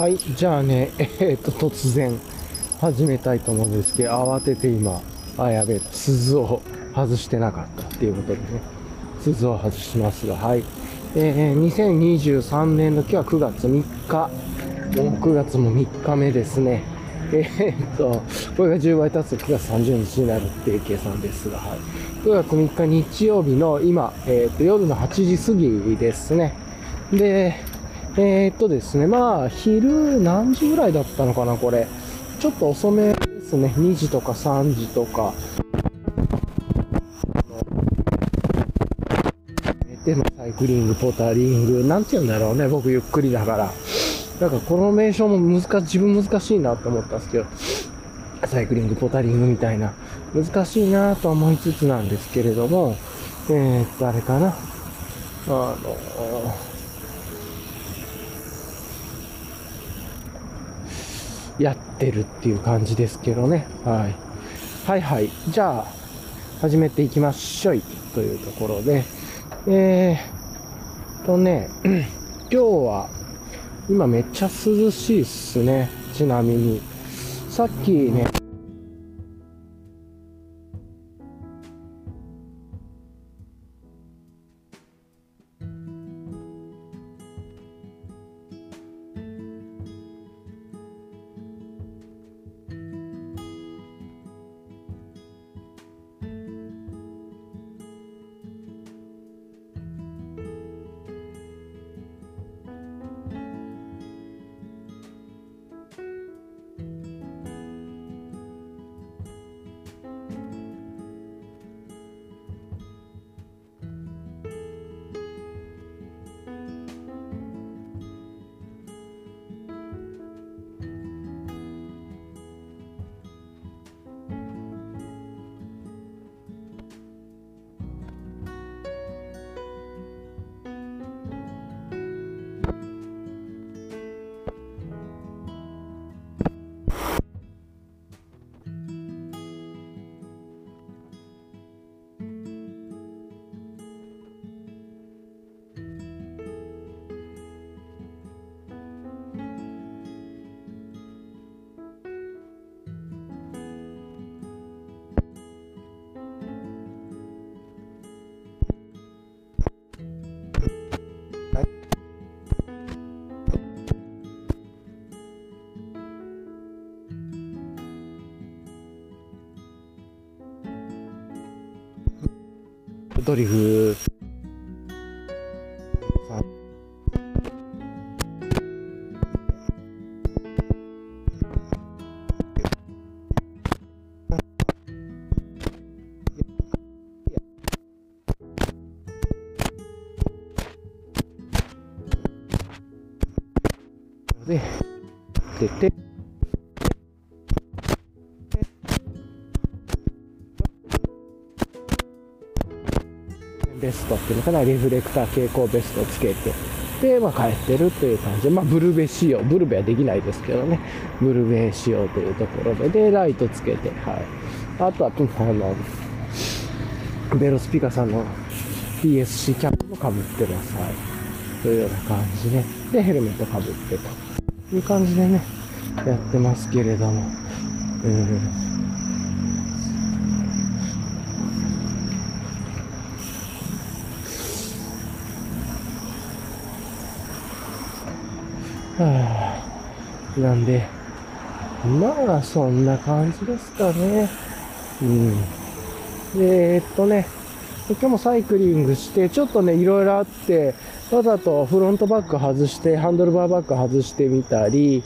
はい、じゃあね、えー、っと、突然始めたいと思うんですけど、慌てて今、あ、やべえ、鈴を外してなかったっていうことでね、鈴を外しますが、はい。えー、2023年の今日は9月3日、もう9月も3日目ですね。えー、っと、これが10倍経つと9月30日になるっていう計算ですが、はい。9月3日日曜日の今、えー、っと、夜の8時過ぎですね。で、えー、っとですね、まあ、昼何時ぐらいだったのかな、これ。ちょっと遅めですね。2時とか3時とか。でのサイクリング、ポタリング、なんて言うんだろうね、僕ゆっくりだから。なんかこの名称も難し、自分難しいなと思ったんですけど、サイクリング、ポタリングみたいな、難しいなと思いつつなんですけれども、えー、っと、あれかな。あの、やってるっていう感じですけどね。はい。はいはい。じゃあ、始めていきましょい。というところで。えーとね、今日は、今めっちゃ涼しいっすね。ちなみに。さっきね、ドリフベストっていうのかな、リフレクター蛍光ベストをつけて、で、まあ、帰ってるという感じ。で、まあ、ブルベ仕様、ブルベはできないですけどね、ブルベ仕様というところで、で、ライトつけて、はい。あとは、あの、ベロスピカさんの PSC キャップもかぶってます、はい。というような感じで、で、ヘルメットかぶってと。いう感じでね、やってますけれども、うん。はあ、なんで、まあ、そんな感じですかね。うん。えっとね、今日もサイクリングして、ちょっとね、いろいろあって、わざとフロントバッグ外して、ハンドルバーバッグ外してみたり、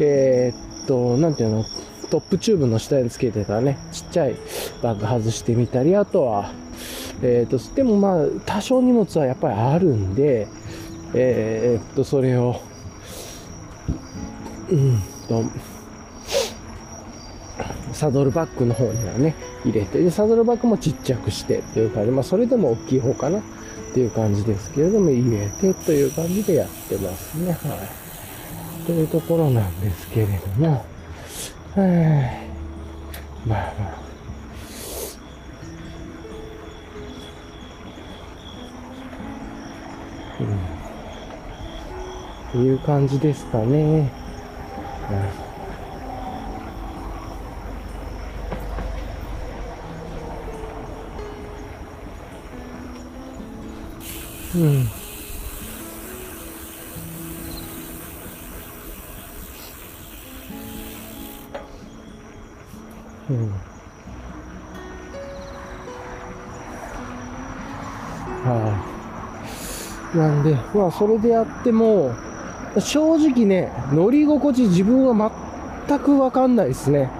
えーっと、なんていうの、トップチューブの下につけてたね、ちっちゃいバッグ外してみたり、あとは、えーっと、でもまあ、多少荷物はやっぱりあるんで、えーっと、それを、うんと、サドルバッグの方にはね、入れて、で、サドルバッグもちっちゃくしてっていう感じ、まあ、それでも大きい方かなっていう感じですけれども、入れてという感じでやってますね。はい。というところなんですけれども、はあまあまあ。うん。いう感じですかね。うん。うん。はい。なんで、まあ、それでやっても、正直ね、乗り心地自分は全くわかんないですね。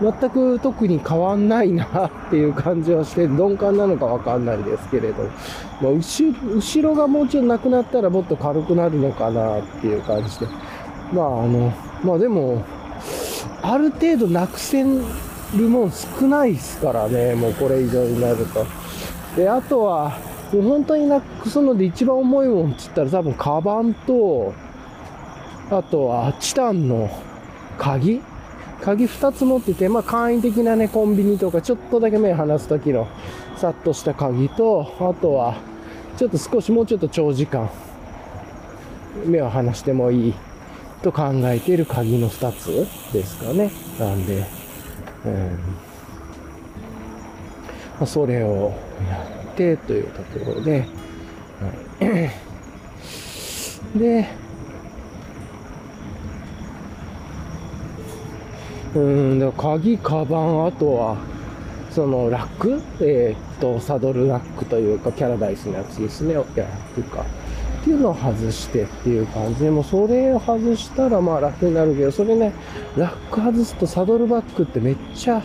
全く特に変わんないなっていう感じはして、鈍感なのかわかんないですけれど、まあ、後後ろがもうちょっとなくなったらもっと軽くなるのかなっていう感じで。まああの、まあでも、ある程度なくせるもん少ないですからね、もうこれ以上になると。で、あとは、もう本当になくすので一番重いもんって言ったら多分カバンと、あとはチタンの鍵？鍵2つ持ってて、まあ簡易的なね、コンビニとかちょっとだけ目離す時のさっとした鍵と、あとは、ちょっと少しもうちょっと長時間、目を離してもいいと考えている鍵の2つですかね。なんで、うん。まあ、それをやってというところで、はい、で、うん、で鍵、カバン、あとは、そのラック？えー、っと、サドルラックというか、キャラダイスのやつですね。いや、ラックか。っていうのを外してっていう感じで、もうそれを外したらまあ楽になるけど、それね、ラック外すとサドルバックってめっちゃ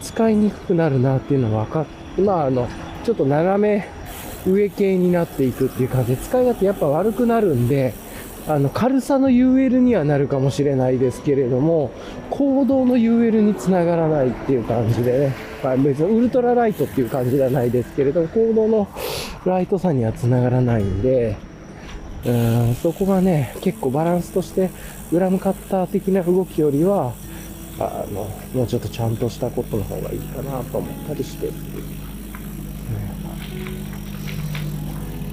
使いにくくなるなっていうのが分かって、まああの、ちょっと斜め上系になっていくっていう感じで、使い勝手やっぱ悪くなるんで、あの、軽さの UL にはなるかもしれないですけれども、行動の UL につながらないっていう感じでね、まあ、別にウルトラライトっていう感じではないですけれども、行動のライトさにはつながらないんで、うんそこがね、結構バランスとして、グラムカッター的な動きよりは、あの、もうちょっとちゃんとしたことの方がいいかなと思ったりしてう。ね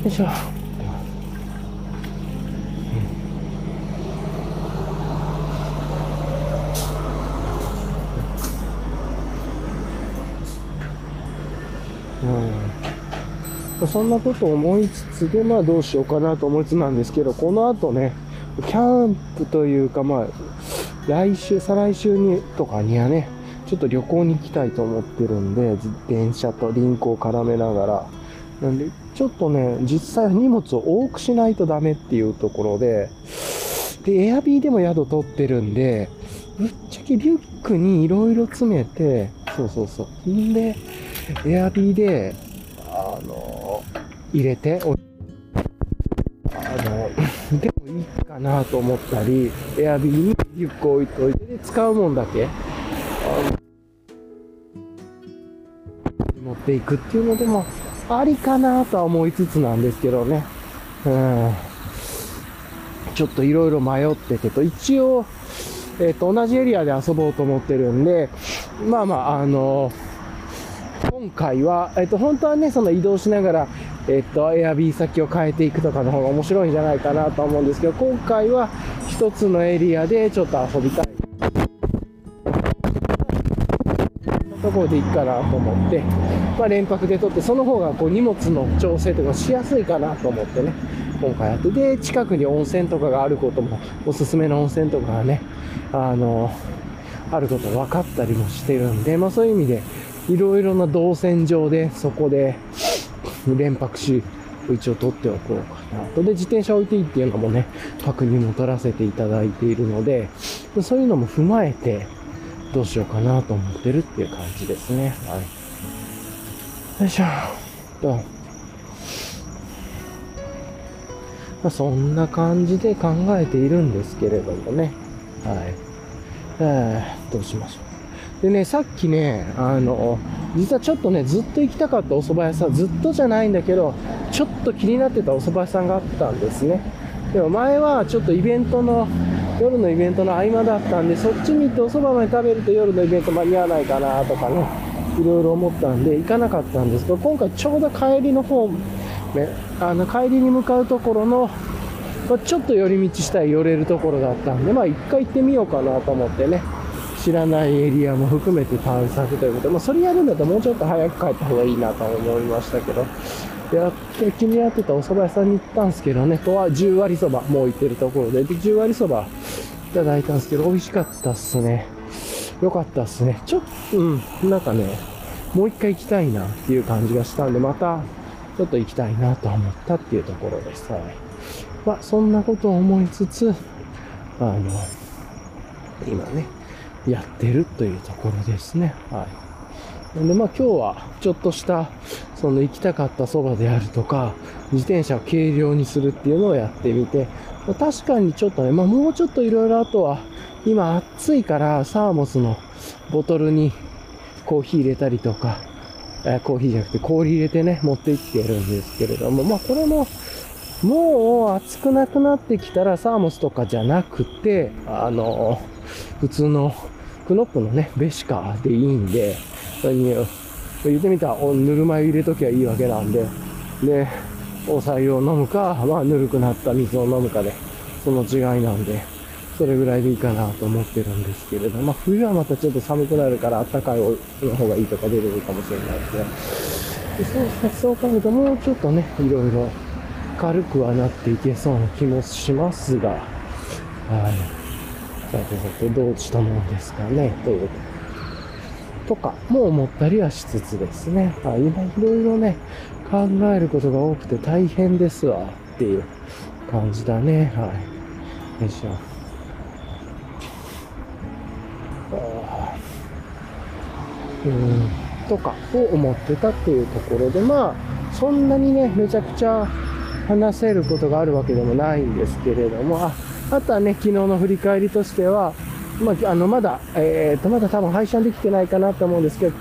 よいしょ。うん、そんなこと思いつつで、まあどうしようかなと思いつつなんですけど、この後ね、キャンプというか、まあ、来週、再来週にとかにはね、ちょっと旅行に行きたいと思ってるんで、電車とリンクを絡めながら。なんで、ちょっとね、実際荷物を多くしないとダメっていうところで、で、エアビーでも宿取ってるんで、ぶっちゃけリュックにいろいろ詰めて、そうそうそう。んで、エアビーで、あの、入れて、あの、でもいいかなと思ったり、エアビーにリュック置いといて、使うもんだけ、持っていくっていうのでも、ありかなとは思いつつなんですけどね。うん。ちょっといろいろ迷っててと、一応、えっ、と、同じエリアで遊ぼうと思ってるんで、まあまあ、あの今回は、えっ、と、本当はね、その移動しながら、えっ、と、エアビー先を変えていくとかの方が面白いんじゃないかなと思うんですけど、今回は一つのエリアでちょっと遊びたい。ところでいいかなと思って、まあ、連泊で取って、その方がこう荷物の調整とかしやすいかなと思ってね、今回やって、で、近くに温泉とかがあることも、おすすめの温泉とかがね、あの、あることが分かったりもしてるんで、まあそういう意味で、いろいろな動線上で、そこで連泊し、一応取っておこうかなと。で、自転車置いていいっていうのもね、泊にも取らせていただいているので、そういうのも踏まえて、どうしようかなと思ってるっていう感じですね。はい。よいしょ。と。まあ、そんな感じで考えているんですけれどもね。はい。えー、どうしましょう。でね、さっきね、あの、実はちょっとね、ずっと行きたかったお蕎麦屋さん、ずっとじゃないんだけど、ちょっと気になってたお蕎麦屋さんがあったんですね。でも前はちょっとイベントの、夜のイベントの合間だったんで、そっちに行ってお蕎麦まで食べると夜のイベント間に合わないかなとかね、いろいろ思ったんで、行かなかったんですけど、今回ちょうど帰りの方、ね、あの、帰りに向かうところの、まあ、ちょっと寄り道したら寄れるところだったんで、まあ一回行ってみようかなと思ってね、知らないエリアも含めて探索ということで、まあそれやるんだったらもうちょっと早く帰った方がいいなと思いましたけど、やって気になってたお蕎麦屋さんに行ったんですけどね、とは10割蕎麦、もう行ってるところで、で10割蕎麦いただいたんですけど、美味しかったっすね。よかったっすね。ちょっと、うん、なんかね、もう一回行きたいなっていう感じがしたんで、また、ちょっと行きたいなと思ったっていうところです。はい。まあ、そんなことを思いつつ、あの、今ね、やってるというところですね。はい。で、まあ今日はちょっとした、その行きたかったそばであるとか、自転車を軽量にするっていうのをやってみて、ま、確かにちょっとね、まあもうちょっといろいろあとは、今暑いからサーモスのボトルにコーヒー入れたりとか、えコーヒーじゃなくて氷入れてね、持って行ってるんですけれども、まあこれも、もう暑くなくなってきたらサーモスとかじゃなくて、あの、普通のクノップのね、ベシカでいいんで、それに言ってみたら、ぬるま湯入れときゃいいわけなんで、で、お湯を飲むか、まあぬるくなった水を飲むかで、その違いなんで、それぐらいでいいかなと思ってるんですけれど、まあ冬はまたちょっと寒くなるから暖かいの方がいいとか出てくるかもしれないですね。でそう、そう考えるともうちょっとね、いろいろ軽くはなっていけそうな気もしますが、はい。さてさてどうしたもんですかね、というとかもう思ったりはしつつですね。はい、今いろいろね、考えることが多くて大変ですわっていう感じだね。はい。よいしょ。うんとかを思ってたっていうところでまあそんなにねめちゃくちゃ話せることがあるわけでもないんですけれどもああとはね昨日の振り返りとしてはまあ、あのまだ、えー、とまだ多分配信できてないかなと思うんですけど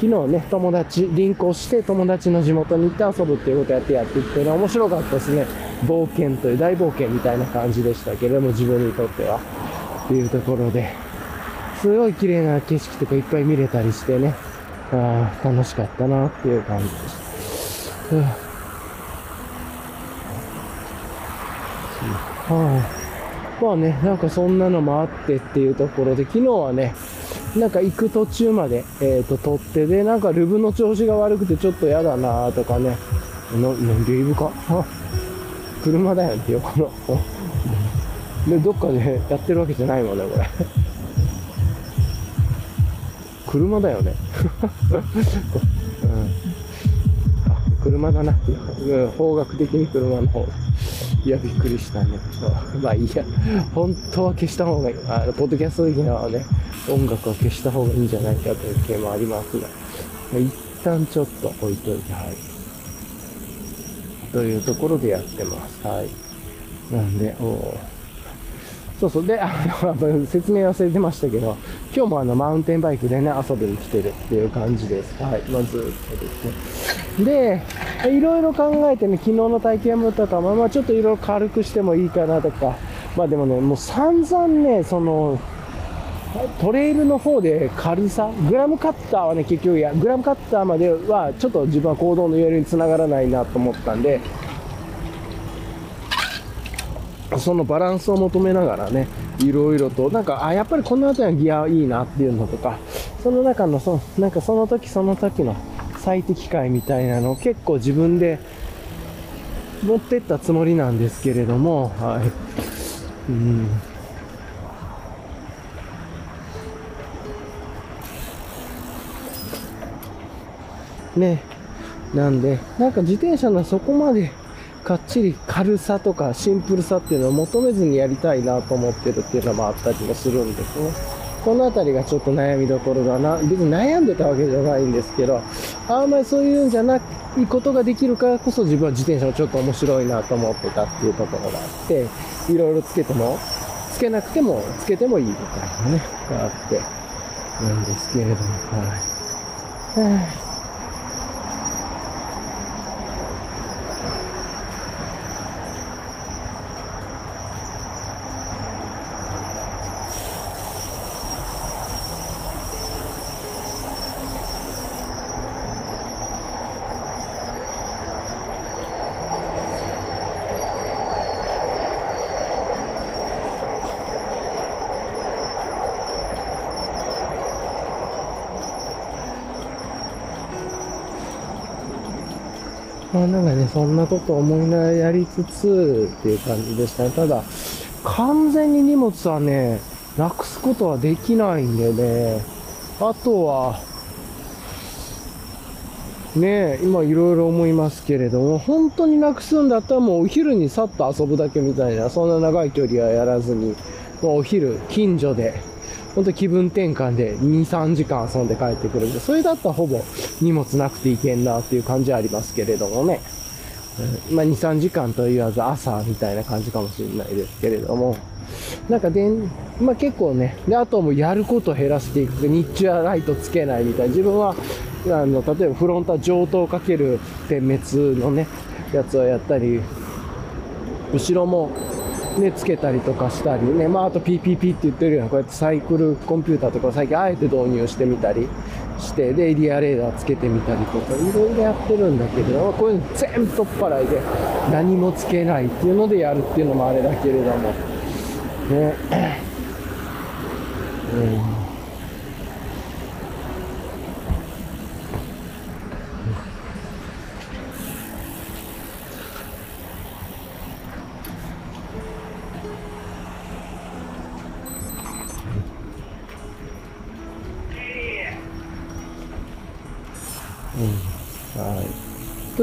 昨日ね友達輪行して友達の地元に行って遊ぶっていうことやってやっていってね面白かったですね。冒険という大冒険みたいな感じでしたけれども自分にとっては。っていうところですごい綺麗な景色とかいっぱい見れたりしてね、あ楽しかったなっていう感じでした。はあ、まあね、なんかそんなのもあってっていうところで、昨日はね、なんか行く途中まで、えっ、ー、と、取ってで、なんかルブの調子が悪くてちょっと嫌だなとかね、な、な、リブか、車だよね、横の。で、どっかでやってるわけじゃないもんね、これ。車だよね。うん、あ車だな。うん方角的に車の方。いや、びっくりしたね。まあいいや。本当は消した方がいい。あのポッドキャスト的にはね、音楽は消した方がいいんじゃないかという系もありますが、まあ、一旦ちょっと置いといて、はい。というところでやってます。はい。なんで、おそうそう。で、あの、説明忘れてましたけど、今日もあの、マウンテンバイクでね、遊びに来てるっていう感じです。はい。ま、ずっとですね。で、いろいろ考えてね、昨日の体験もとか、まあ、ちょっといろいろ軽くしてもいいかなとか、まあでもね、もう散々ね、その、トレイルの方で軽さ、グラムカッターはね、結局、いや、グラムカッターまでは、ちょっと自分は行動の余裕につながらないなと思ったんで、そのバランスを求めながらね、いろいろと、なんか、あ、やっぱりこの辺りはギアいいなっていうのとか、その中の、そなんかその時その時の最適解みたいなのを結構自分で持ってったつもりなんですけれども、はい。うん。ね。なんで、なんか自転車のそこまでかっちり軽さとかシンプルさっていうのを求めずにやりたいなと思ってるっていうのもあったりもするんですね。この辺りがちょっと悩みどころだな。別に悩んでたわけじゃないんですけど、あんまりそういうんじゃないことができるからこそ自分は自転車もちょっと面白いなと思ってたっていうところがあって、いろいろつけても、つけなくても、つけてもいいみたいなね、があって、なんですけれども、はい。まあなんかね、そんなこと思いながらやりつつっていう感じでしたね。ただ、完全に荷物はね、なくすことはできないんでね、あとは、ね今いろいろ思いますけれども、本当になくすんだったらもうお昼にさっと遊ぶだけみたいな、そんな長い距離はやらずに、もうお昼、近所で、本当気分転換で2、3時間遊んで帰ってくるんで、それだったらほぼ荷物なくていけんなっていう感じはありますけれどもね。まあ2、3時間と言わず朝みたいな感じかもしれないですけれども、なんかでん、まあ結構ね、で、あともやることを減らしていく。日中はライトつけないみたいな。自分は、あの、例えばフロントは上等かける点滅のね、やつをやったり、後ろも、ね、つけたりとかしたりね、まああと PPP って言ってるような、こうやってサイクルコンピューターとか最近あえて導入してみたりして、で、エリアレーダーつけてみたりとか、いろいろやってるんだけど、こういうの全部取っ払いで、何もつけないっていうのでやるっていうのもあれだけれども、ね。うん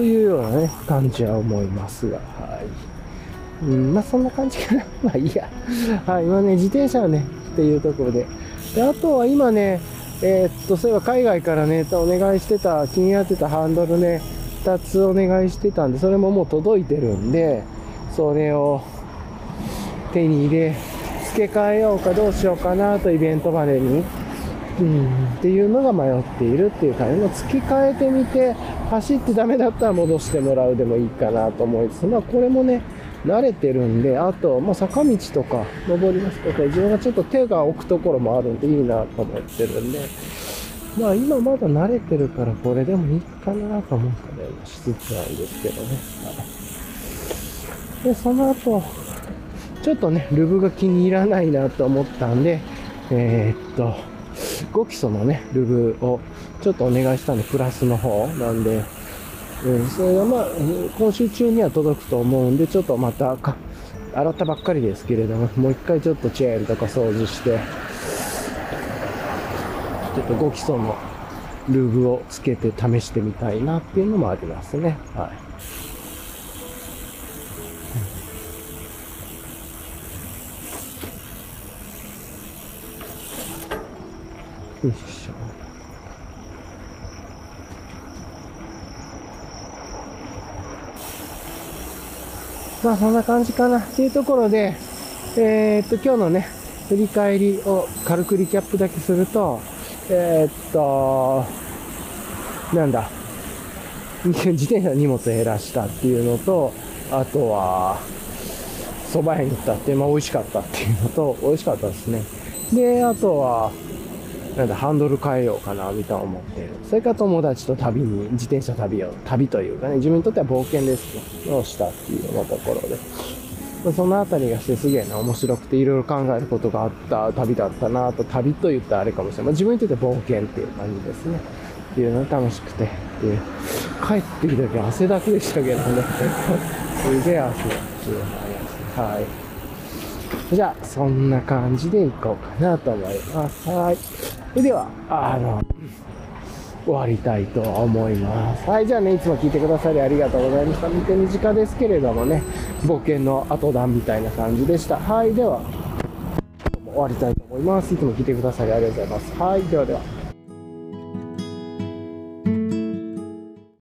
というようなね、感じは思いますが、はい。うん、まあそんな感じかな。まあいいや。はい、今ね、自転車はね、っていうところで。で、あとは今ね、えー、っと、そういえば海外からね、お願いしてた、気になってたハンドルね、2つお願いしてたんで、それももう届いてるんで、それを手に入れ、付け替えようかどうしようかなとイベントまでにうん、っていうのが迷っているっていう感じの付け替えてみて走ってダメだったら戻してもらうでもいいかなと思いつつまあこれもね慣れてるんであと、まあ、坂道とか登りますとか自分がちょっと手が置くところもあるんでいいなと思ってるんでまあ今まだ慣れてるからこれでもいいかなと思ったりもしつつなんですけどね、でその後ちょっとねルブが気に入らないなと思ったんでえー、っと5基礎のね、ルブをちょっとお願いしたんで、プラスの方なんで、うん、それがまあ、今週中には届くと思うんで、ちょっとまたか、洗ったばっかりですけれども、もう一回ちょっとチェーンとか掃除して、ちょっと5基礎のルーブをつけて試してみたいなっていうのもありますね。はい。よいしょ。まあそんな感じかなっていうところで、えー、っと今日のね、振り返りを軽くリキャップだけすると、えー、っと、なんだ、自転車の荷物減らしたっていうのと、あとは、蕎麦屋に行ったって、まあ美味しかったっていうのと、美味しかったですね。で、あとは、なんだ、ハンドル変えようかな、みたいな思ってる。それから友達と旅に、自転車旅を、旅というかね、自分にとっては冒険ですね、をしたっていうようなところで。そのあたりがしてすげえな、面白くていろいろ考えることがあった旅だったなと、旅と言ったらあれかもしれない。まあ、自分にとって冒険っていう感じですね。っていうのが楽しくて。っていう帰ってきた時汗だくでしたけどね。すげえ汗がするはい。じゃあ、そんな感じでいこうかなと思います。はい。それでは、あの、終わりたいと思います。はい、じゃあね、いつも聞いてくださりありがとうございました。見て短ですけれどもね、冒険の後段みたいな感じでした。はい、では、終わりたいと思います。いつも聞いてくださりありがとうございます。はい、ではでは。